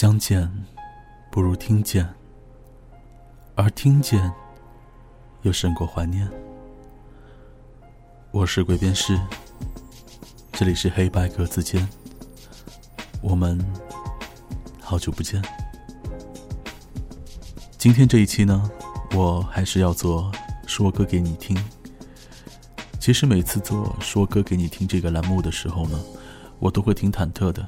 相见不如听见，而听见又胜过怀念。我是鬼边师，这里是黑白格子间，我们好久不见。今天这一期呢，我还是要做说歌给你听。其实每次做说歌给你听这个栏目的时候呢，我都会挺忐忑的。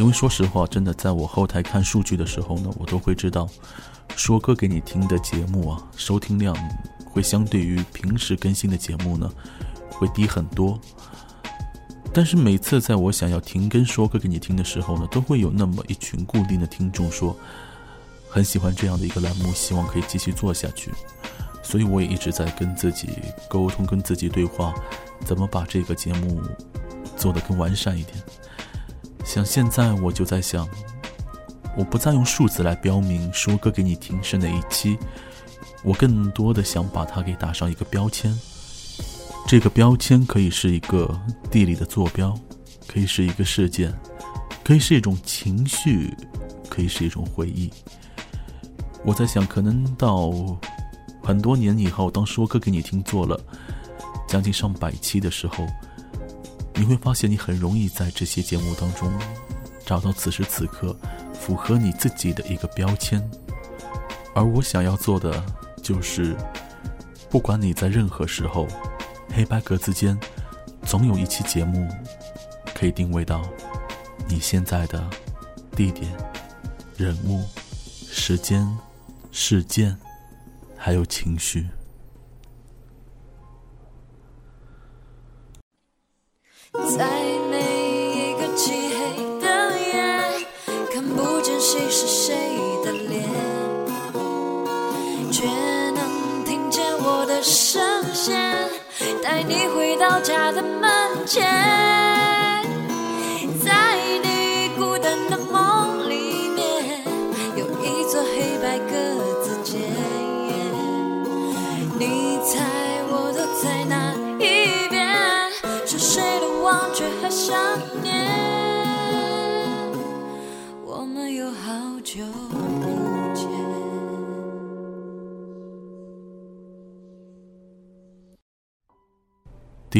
因为说实话，真的在我后台看数据的时候呢，我都会知道，说歌给你听的节目啊，收听量会相对于平时更新的节目呢，会低很多。但是每次在我想要停更说歌给你听的时候呢，都会有那么一群固定的听众说，很喜欢这样的一个栏目，希望可以继续做下去。所以我也一直在跟自己沟通，跟自己对话，怎么把这个节目做得更完善一点。像现在我就在想，我不再用数字来标明说歌给你听是哪一期，我更多的想把它给打上一个标签。这个标签可以是一个地理的坐标，可以是一个事件，可以是一种情绪，可以是一种回忆。我在想，可能到很多年以后，当说歌给你听做了将近上百期的时候。你会发现，你很容易在这些节目当中找到此时此刻符合你自己的一个标签。而我想要做的就是，不管你在任何时候，黑白格子间总有一期节目可以定位到你现在的地点、人物、时间、事件，还有情绪。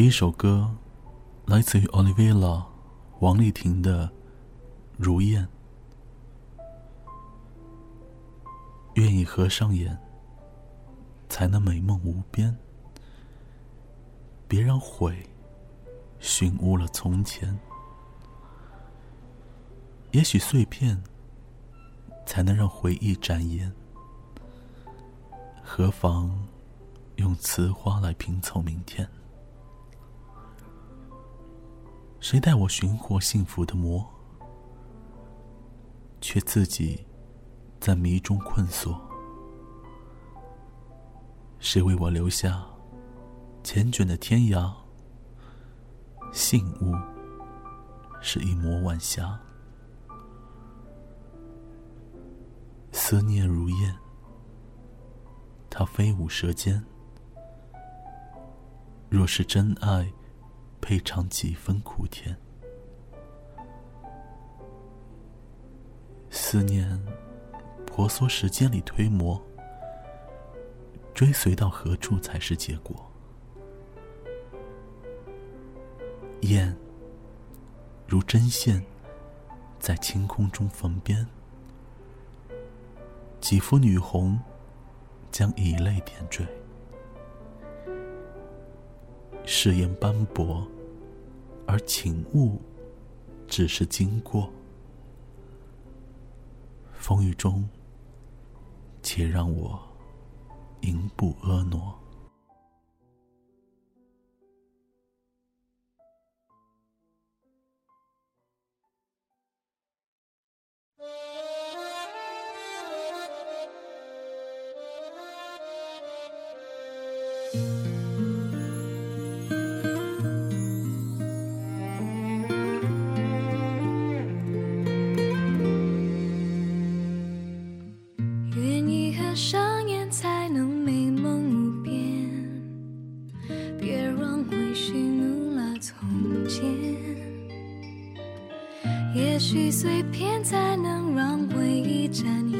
第一首歌来自于 Olivia 王丽婷的《如燕》，愿意合上眼，才能美梦无边。别让悔。熏污了从前，也许碎片才能让回忆展颜。何妨用词花来拼凑明天？谁带我寻获幸福的魔，却自己在迷中困锁？谁为我留下缱绻的天涯？信物是一抹晚霞，思念如燕，它飞舞舌尖。若是真爱，配尝几分苦甜。思念婆娑时间里推磨，追随到何处才是结果？燕，如针线，在晴空中缝边。几幅女红，将以泪点缀。誓言斑驳，而情物只是经过。风雨中，且让我迎步婀娜。碎片才能让回忆展颜？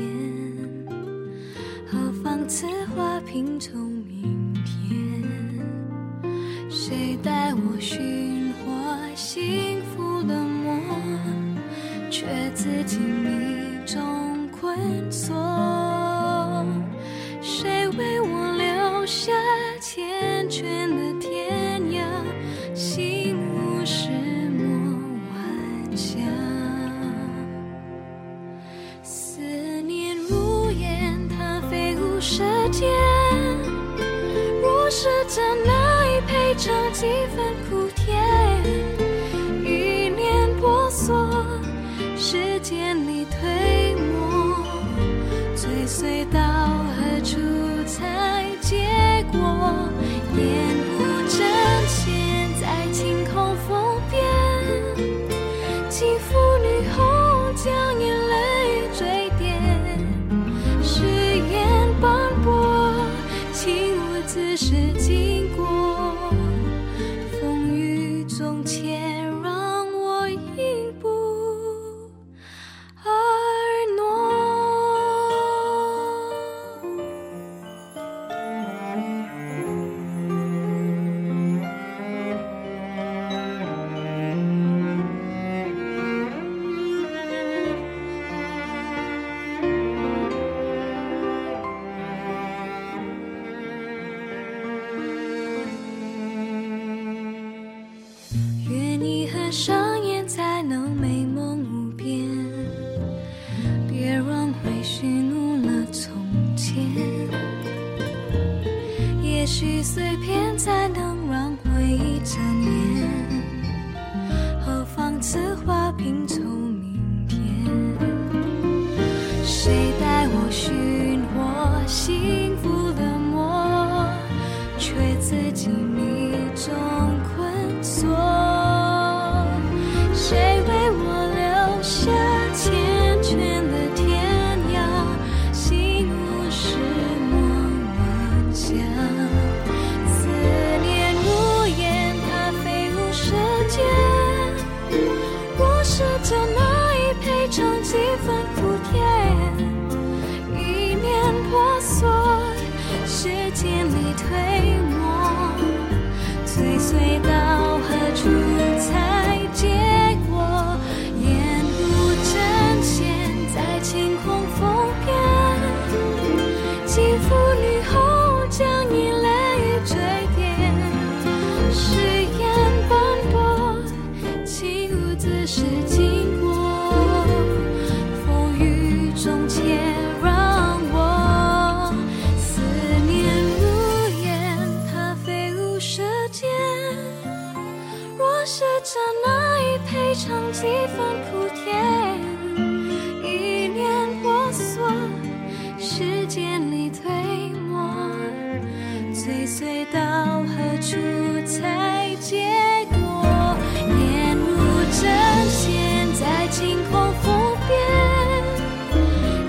何妨此花品种明天？谁带我寻获幸福的魔？却自己迷中困锁。谁为我留下缱绻的？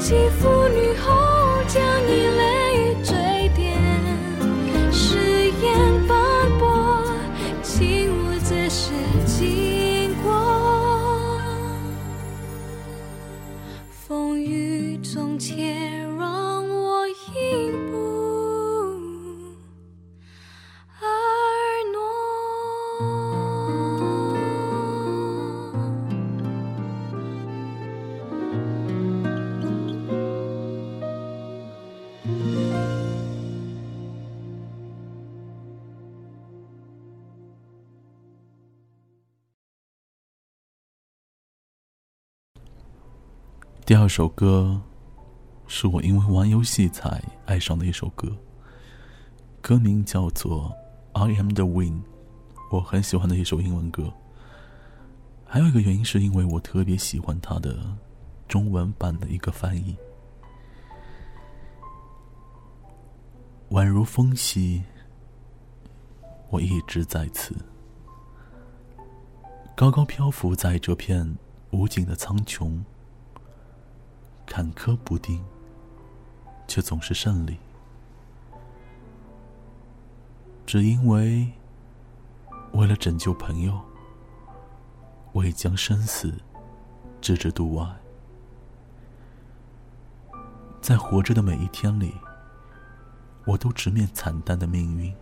肌肤第二首歌，是我因为玩游戏才爱上的一首歌，歌名叫做《I Am the Wind》，我很喜欢的一首英文歌。还有一个原因是因为我特别喜欢它的中文版的一个翻译，宛如风息，我一直在此，高高漂浮在这片无尽的苍穹。坎坷不定，却总是胜利。只因为为了拯救朋友，我已将生死置之度外。在活着的每一天里，我都直面惨淡的命运，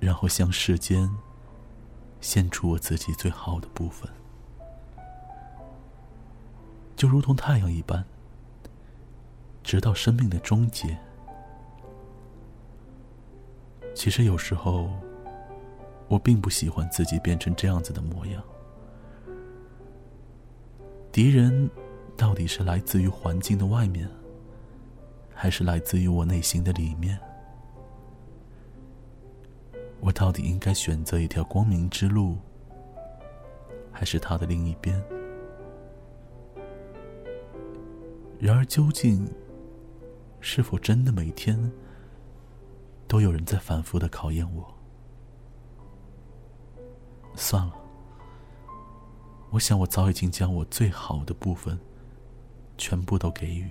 然后向世间献出我自己最好的部分，就如同太阳一般，直到生命的终结。其实有时候，我并不喜欢自己变成这样子的模样。敌人到底是来自于环境的外面，还是来自于我内心的里面？我到底应该选择一条光明之路，还是它的另一边？然而，究竟是否真的每天？都有人在反复的考验我。算了，我想我早已经将我最好的部分全部都给予。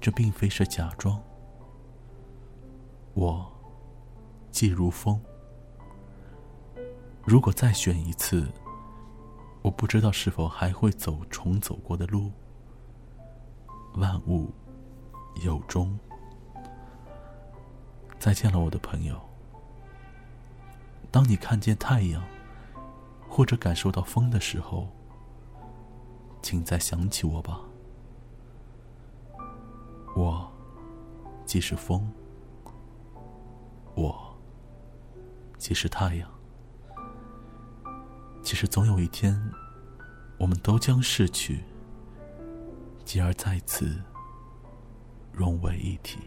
这并非是假装。我既如风，如果再选一次，我不知道是否还会走重走过的路。万物有终。再见了，我的朋友。当你看见太阳，或者感受到风的时候，请再想起我吧。我既是风，我既是太阳。其实总有一天，我们都将逝去，继而再次融为一体。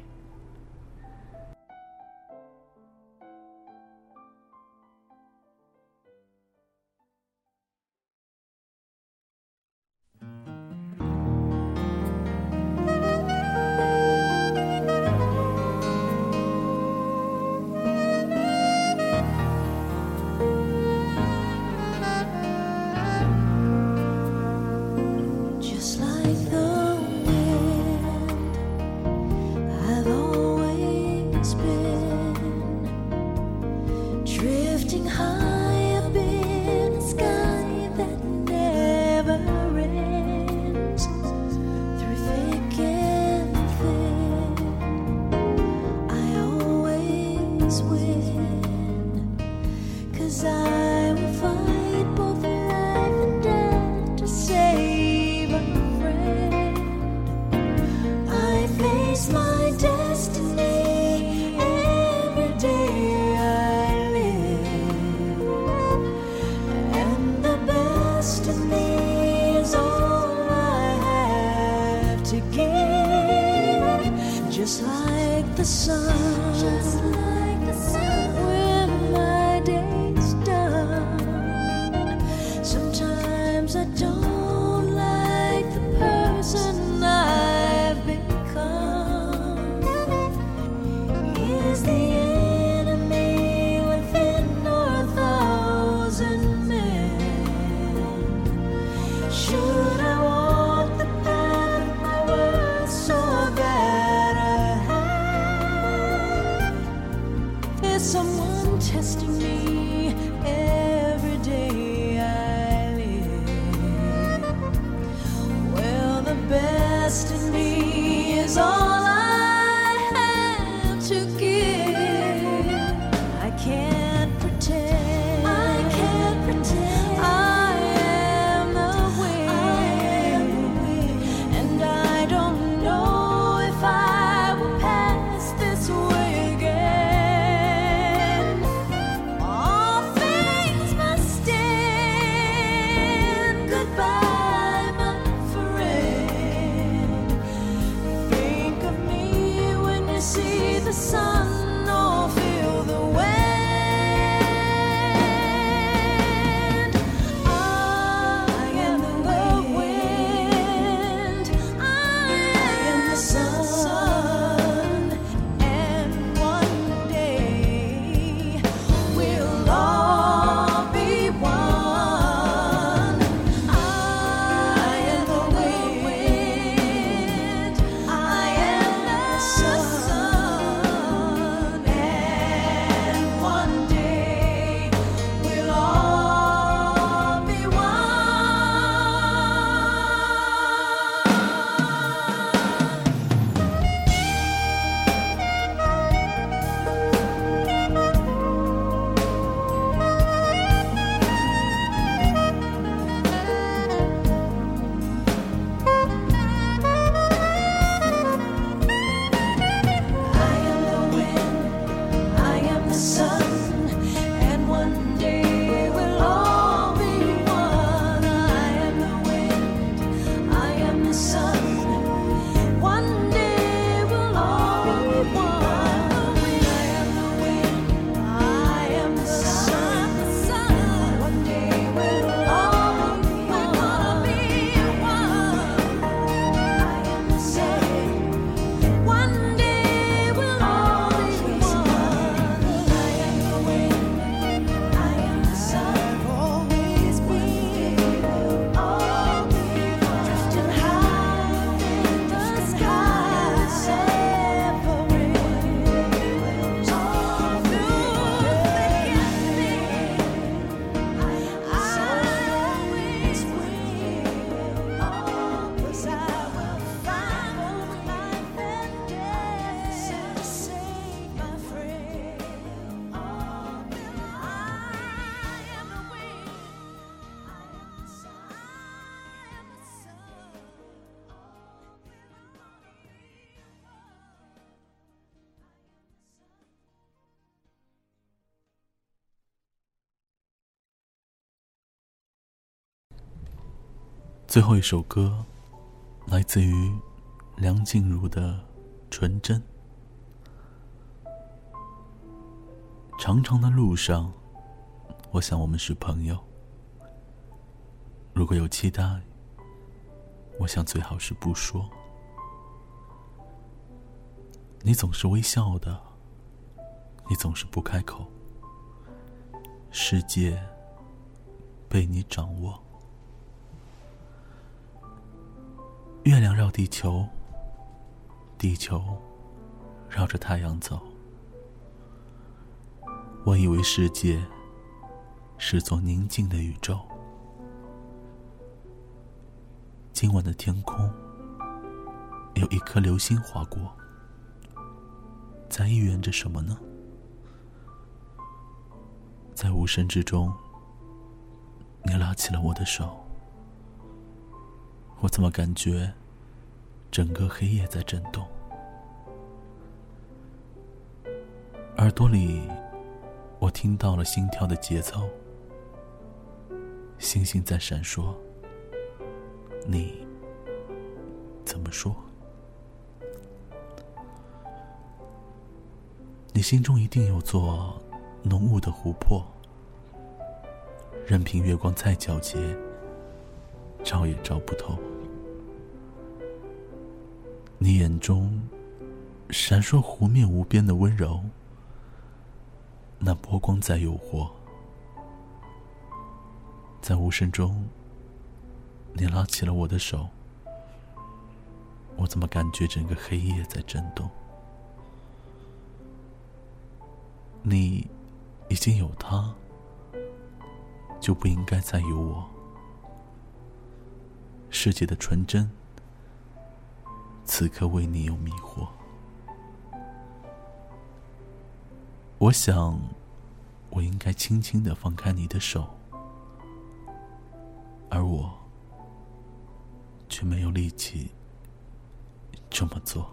最后一首歌，来自于梁静茹的《纯真》。长长的路上，我想我们是朋友。如果有期待，我想最好是不说。你总是微笑的，你总是不开口。世界被你掌握。月亮绕地球，地球绕着太阳走。我以为世界是座宁静的宇宙。今晚的天空有一颗流星划过，在预言着什么呢？在无声之中，你拉起了我的手，我怎么感觉整个黑夜在震动？耳朵里，我听到了心跳的节奏，星星在闪烁。你怎么说？你心中一定有座浓雾的湖泊，任凭月光再皎洁，照也照不透。你眼中闪烁湖面无边的温柔，那波光在诱惑，在无声中。你拉起了我的手，我怎么感觉整个黑夜在震动？你已经有他，就不应该再有我。世界的纯真，此刻为你有迷惑。我想，我应该轻轻的放开你的手，而我。却没有力气这么做。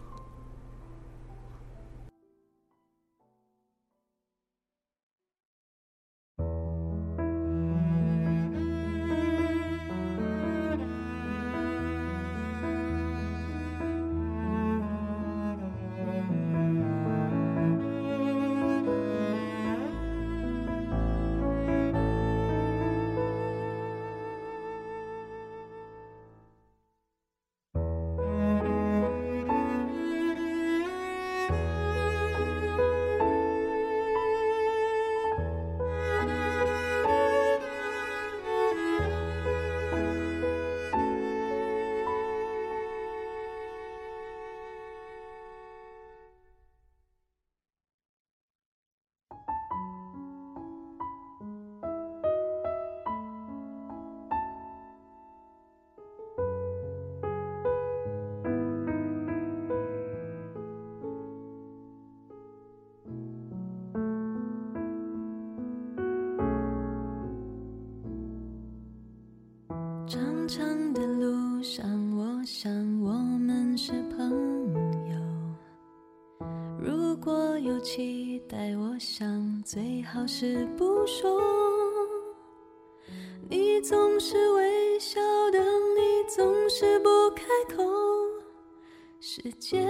如果有期待，我想最好是不说。你总是微笑的，你总是不开口，世界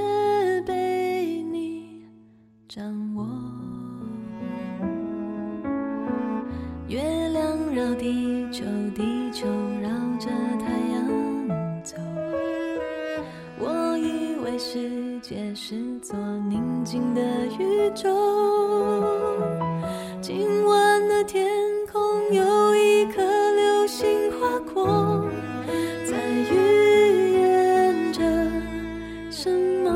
被你掌握。月亮绕地球，地球绕着太阳走。我以为世界是座宁静的宇宙。今晚的天空有一颗流星划过，在预言着什么？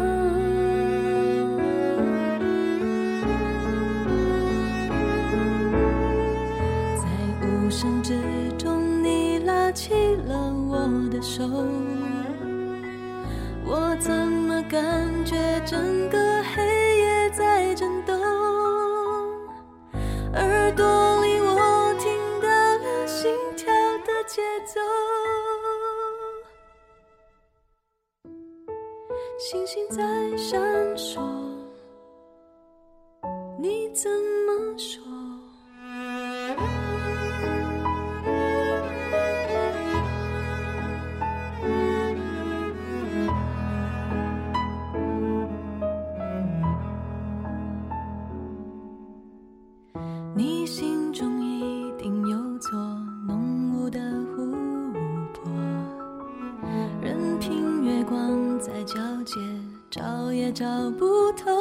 在无声之中，你拉起了我的手，我曾么感觉？整个黑夜在震也找不透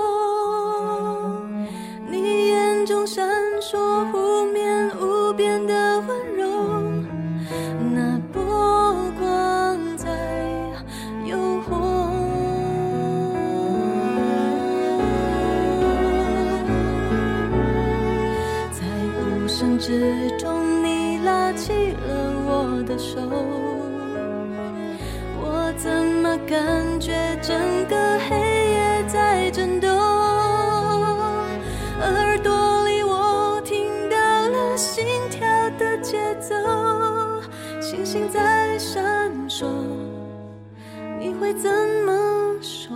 星在闪烁你会怎么说？